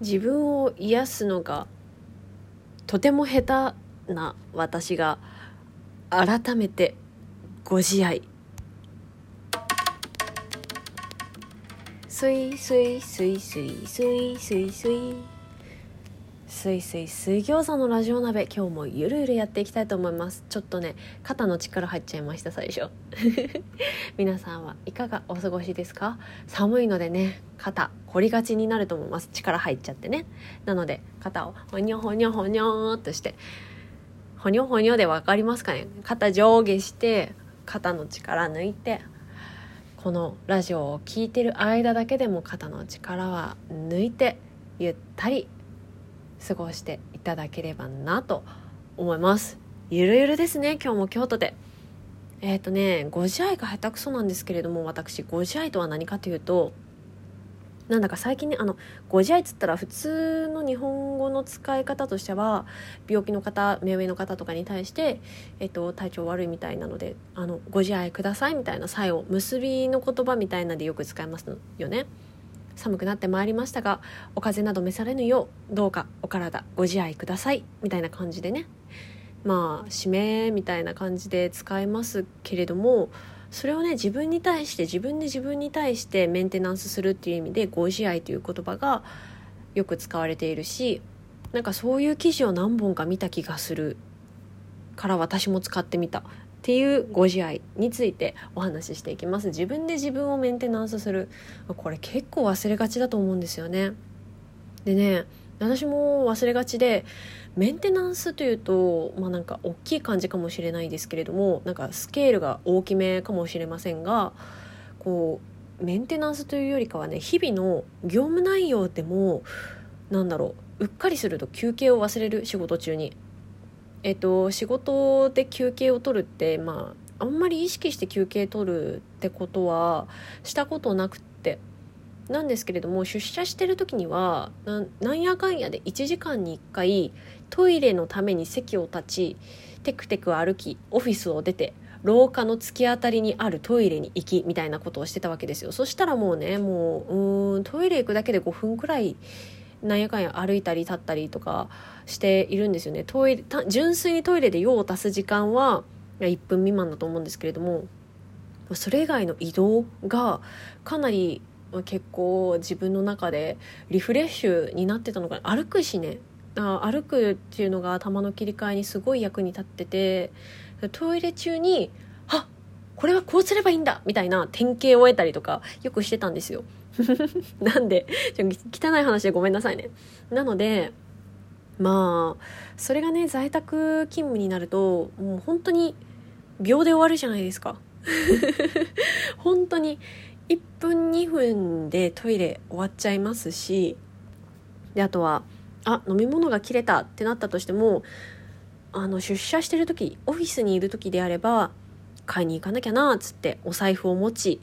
自分を癒すのがとても下手な私が改めてご自愛。すいすいすいすいすいすいすいすいすい水餃子のラジオ鍋今日もゆるゆるやっていきたいと思います。ちょっとね肩の力入っちゃいました最初。皆さんはいかがお過ごしですか？寒いのでね肩凝りがちになると思います。力入っちゃってね。なので肩をほにょほにょほにょっとしてほにょほにょで分かりますかね？肩上下して肩の力抜いてこのラジオを聴いてる間だけでも肩の力は抜いてゆったり過ごしていただければなと思いますゆるゆるですね今日も京都でえっ、ー、とねご自愛が下手くそなんですけれども私ご自愛とは何かというとなんだか最近ねあのご自愛っつったら普通の日本語の使い方としては病気の方目上の方とかに対して、えっと、体調悪いみたいなので「あのご自愛ください」みたいな最後結びの言葉みたいなでよく使いますよね。寒くなってまいりましたがお風邪など召されぬようどうかお体ご自愛ください。みたいな感じでね。まあ締めみたいな感じで使いますけれどもそれをね自分に対して自分で自分に対してメンテナンスするっていう意味でご自愛という言葉がよく使われているしなんかそういう記事を何本か見た気がするから私も使ってみた。っていうご自愛についてお話ししていきます。自分で自分をメンテナンスする。これ結構忘れがちだと思うんですよね。でね私も忘れがちでメンテナンスというとまあなんか大きい感じかもしれないですけれどもなんかスケールが大きめかもしれませんがこうメンテナンスというよりかはね日々の業務内容でもなんだろううっかりすると休憩を忘れる仕事中にえっと、仕事で休憩を取るって、まあ、あんまり意識して休憩取るってことはしたことなくて。なんですけれども出社してる時にはなんやかんやで1時間に1回トイレのために席を立ちテクテク歩きオフィスを出て廊下の突き当たりにあるトイレに行きみたいなことをしてたわけですよ。そしたらもうねもううんトイレ行くだけで5分くらいなんやかんや歩いたり立ったりとかしているんですよねトイレ純粋にトイレで用を足す時間は1分未満だと思うんですけれどもそれ以外の移動がかなり結構自分の中でリフレッシュになってたのかな歩くしね歩くっていうのが頭の切り替えにすごい役に立っててトイレ中に「あこれはこうすればいいんだ!」みたいな典型を得たりとかよくしてたんですよ。なんで汚い話でごめんなさいね。なのでまあそれがね在宅勤務になるともう本当に秒で終わるじゃないですか。本当に1分2分でトイレ終わっちゃいますしであとはあ飲み物が切れたってなったとしてもあの出社してる時オフィスにいる時であれば買いに行かなきゃなっつってお財布を持ち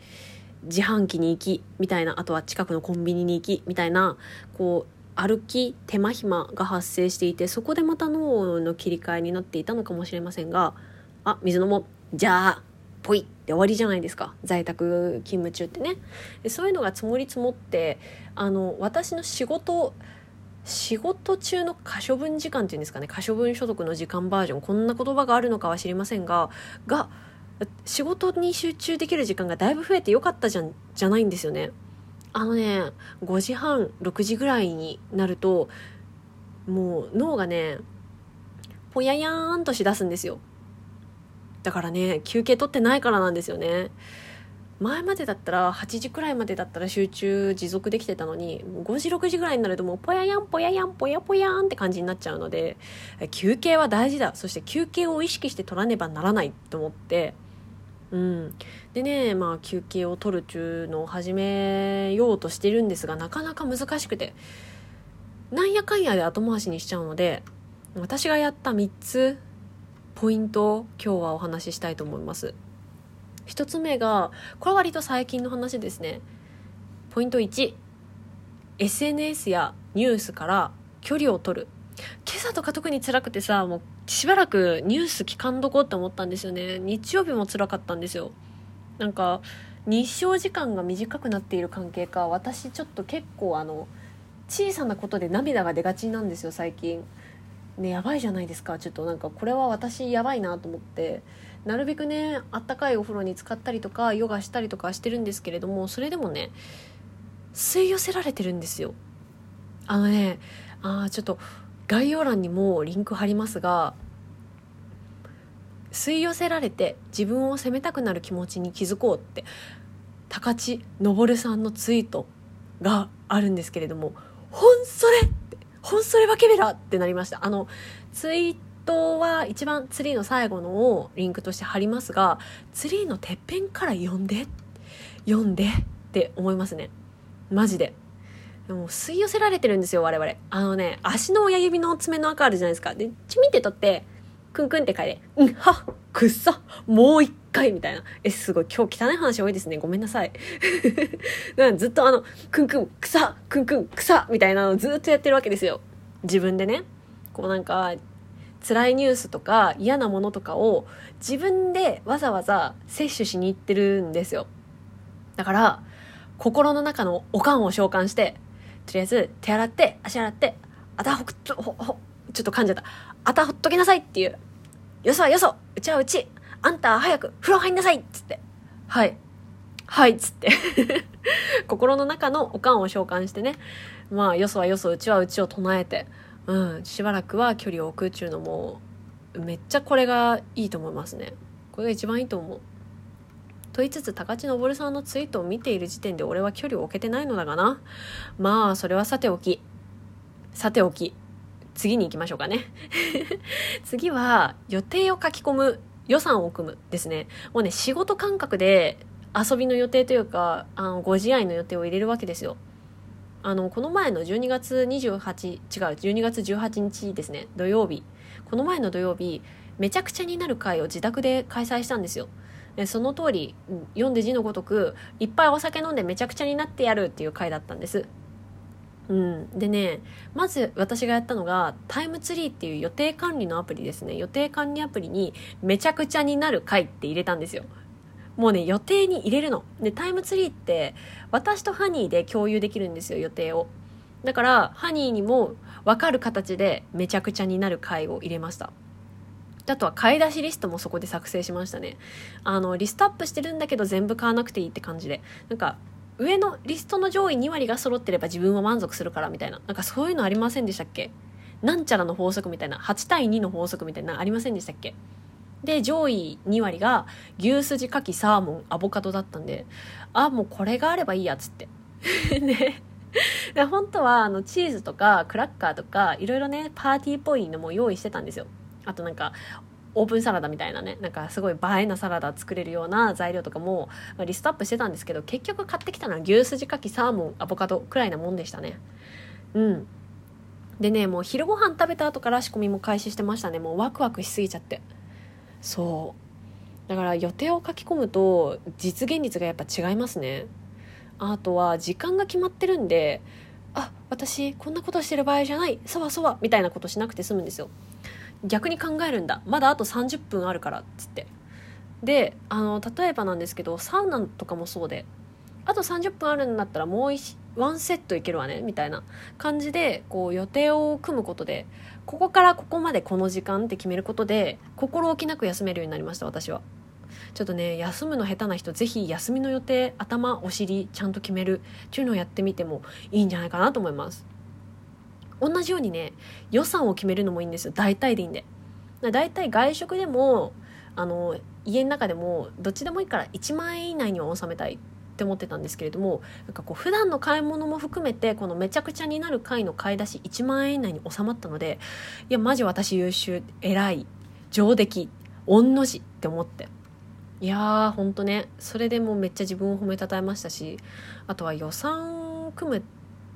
自販機に行きみたいなあとは近くのコンビニに行きみたいなこう歩き手間暇が発生していてそこでまた脳の切り替えになっていたのかもしれませんがあ水飲もう。じゃあポイって終わりじゃないですか。在宅勤務中ってね。そういうのが積もり積もってあの私の仕事仕事中の可処分時間っていうんですかね。可処分所得の時間バージョン。こんな言葉があるのかは知りませんがが仕事に集中できる時間がだいぶ増えてよかったじゃんじゃないんですよね。あのね5時半6時ぐらいになるともう脳がねぽややーんとしだすんですよ。だからね休憩取ってないからなんですよね。前までだったら8時くらいまでだったら集中持続できてたのに5時6時ぐらいになるともうぽややんぽややんぽやぽやんって感じになっちゃうので休憩は大事だ。そして休憩を意識して取らねばならないと思ってうん、でねまあ休憩を取るっていうのを始めようとしてるんですがなかなか難しくて。なんやかんやで後回しにしちゃうので私がやった3つポイントを今日はお話ししたいと思います。1つ目がこれは割と最近の話ですね。ポイント 1SNS やニュースから距離を取る。今朝とか特に辛くてさもうしばらくニュース聞かんどこって思ったんですよね。日曜日も辛かったんですよ。なんか日照時間が短くなっている関係か私ちょっと結構あの小さなことで涙が出がちなんですよ最近。ねやばいじゃないですか。ちょっとなんかこれは私やばいなと思って。なるべくねあったかいお風呂に浸かったりとかヨガしたりとかしてるんですけれどもそれでもね吸い寄せられてるんですよ。あのねあちょっと概要欄にもリンク貼りますが吸い寄せられて自分を責めたくなる気持ちに気づこうって高知昇さんのツイートがあるんですけれども「ほんそれ!」って「ほんそれバケベラ!」ってなりましたあのツイートは一番ツリーの最後のをリンクとして貼りますがツリーのてっぺんから読んで読んでって思いますねマジででも吸い寄せられてるんですよ我々あのね足の親指の爪の赤あるじゃないですかでチミって取ってクンクンって書いて、うん、はくっさもう一回みたいな。え、すごい、今日汚い話多いですね。ごめんなさい。ずっとあの、クンクン、草、クンクン、草みたいなのをずっとやってるわけですよ。自分でね。こうなんか、辛いニュースとか嫌なものとかを自分でわざわざ摂取しに行ってるんですよ。だから、心の中のおかんを召喚して、とりあえず手洗って、足洗って、あたほくちょ、ほ、ほ、ちょっと噛んじゃった。あたほっときなさいっていう。よそはよそうちはうちあんた早く風呂入んなさいっつって。はい。はいっつって 心の中のおかんを召喚してね。まあ、よそはよそ、うちはうちを唱えて、うん、しばらくは距離を置くっていうのも、めっちゃこれがいいと思いますね。これが一番いいと思う。と言いつつ高知昇さんのツイートを見ている時点で俺は距離を置けてないのだがな。まあそれはさておき。さておき。次に行きましょうかね。次は予定を書き込む予算を組むですね。もうね仕事感覚で遊びの予定というかあのご自愛の予定を入れるわけですよ。あのこの前の12月28違う12月18日ですね。土曜日。この前の土曜日めちゃくちゃになる会を自宅で開催したんですよ。でその通り読んで字のごとくいっぱいお酒飲んでめちゃくちゃになってやるっていう会だったんです。うん、でねまず私がやったのがタイムツリーっていう予定管理のアプリですね。予定管理アプリにめちゃくちゃになる回って入れたんですよ。もうね予定に入れるの。でタイムツリーって私とハニーで共有できるんですよ予定を。だからハニーにも分かる形でめちゃくちゃになる回を入れました。あとは買い出しリストもそこで作成しましたね。あのリストアップしてるんだけど全部買わなくていいって感じで。なんか上のリストの上位2割が揃ってれば自分は満足するからみたいな。なんかそういうのありませんでしたっけ？なんちゃらの法則みたいな。8対2の法則みたいなありませんでしたっけ？で上位2割が牛すじかきサーモンアボカドだったんであもうこれがあればいいやっつって。ね で本当はあのチーズとかクラッカーとかいろいろねパーティーっぽいのも用意してたんですよ。あとなんかオープンサラダみたいなねなんかすごい映えなサラダ作れるような材料とかも、リストアップしてたんですけど結局買ってきたのは牛すじかきサーモンアボカドくらいなもんでしたね。うん。でねもう昼ご飯食べた後から仕込みも開始してましたね。もうワクワクしすぎちゃって。そう。だから予定を書き込むと実現率がやっぱ違いますね。あとは時間が決まってるんであ私こんなことしてる場合じゃない。そわそわ。みたいなことしなくて済むんですよ。逆に考えるんだ。まだあと30分あるからっつって。であの例えばなんですけどサウナとかもそうで。あと30分あるんだったらもうワンセットいけるわねみたいな感じでこう予定を組むことでここからここまでこの時間って決めることで心置きなく休めるようになりました私は。ちょっとね休むの下手な人ぜひ休みの予定頭お尻ちゃんと決めるっていうのをやってみてもいいんじゃないかなと思います。同じようにね予算を決めるのもいいんですよ。大体で。いいんで大体外食でもあの家の中でもどっちでもいいから1万円以内には収めたいって思ってたんですけれどもなんかこう普段の買い物も含めてこのめちゃくちゃになる回の買い出し1万円以内に収まったのでいやマジ私優秀偉い上出来御の字って思って。いやーほんとね。それでもうめっちゃ自分を褒めたたえましたしあとは予算組むっ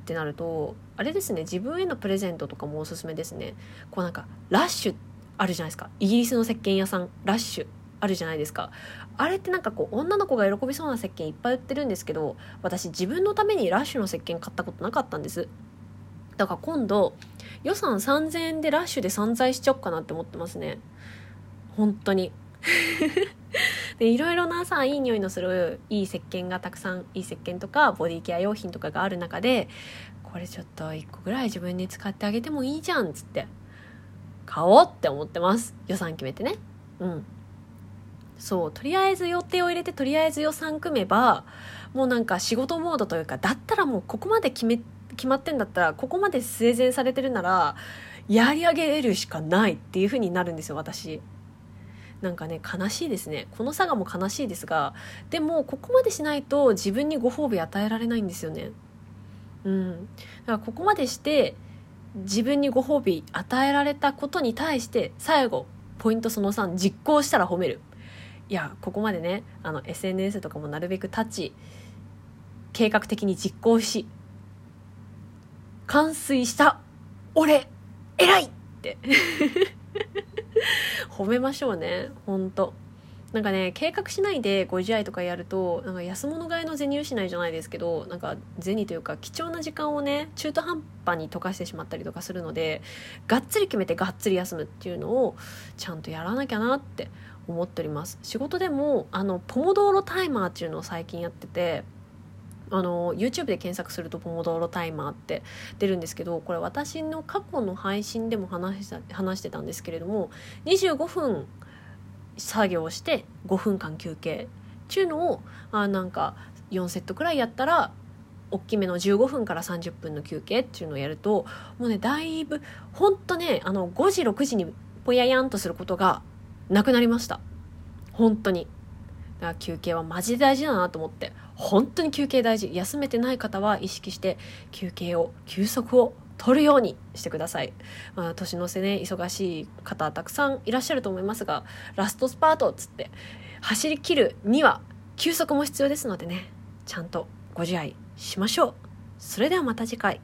ってなるとあれですね自分へのプレゼントとかもおすすめですね。こうなんかラッシュあるじゃないですか。イギリスの石鹸屋さんラッシュあるじゃないですか。あれってなんかこう女の子が喜びそうな石鹸いっぱい売ってるんですけど私自分のためにラッシュの石鹸買ったことなかったんです。だから今度予算3000円でラッシュで散財しちゃおっかなって思ってますね。本当に。でいろいろなさいい匂いのするいい石鹸がたくさんいい石鹸とかボディケア用品とかがある中でこれちょっと1個ぐらい自分に使ってあげてもいいじゃんっつって買おうって思ってます。予算決めてね。うん。そうとりあえず予定を入れてとりあえず予算組めばもうなんか仕事モードというかだったらもうここまで決め決まってんだったらここまで生前されてるならやり上げるしかないっていう風になるんですよ私。なんかね悲しいですね。この差がも悲しいですがでもここまでしないと自分にご褒美与えられないんですよね。うん。だからここまでして自分にご褒美与えられたことに対して最後ポイントその3実行したら褒める。いやここまでねあの SNS とかもなるべく立ち計画的に実行し完遂した俺偉いって。褒めましょうねほんと。なんかね計画しないでご自愛とかやるとなんか安物買いの銭失いじゃないですけどなんか銭というか貴重な時間をね中途半端に溶かしてしまったりとかするのでがっつり決めてがっつり休むっていうのをちゃんとやらなきゃなって思っております。仕事でもあのポモドーロタイマーっていうのを最近やっててあの YouTube で検索するとポモドーロタイマーって出るんですけどこれ私の過去の配信でも話した話してたんですけれども25分作業して5分間休憩っていうのをあなんか4セットくらいやったら大きめの15分から30分の休憩っていうのをやるともうねだいぶほんとねあの5時6時にぽややんとすることがなくなりました。本当に。だから休憩はマジで大事だなと思って。本当に休憩大事。休めてない方は意識して休憩を休息を取るようにしてください、まあ、年の瀬ね忙しい方たくさんいらっしゃると思いますがラストスパートっつって走り切るには休息も必要ですのでねちゃんとご自愛しましょう。それではまた次回。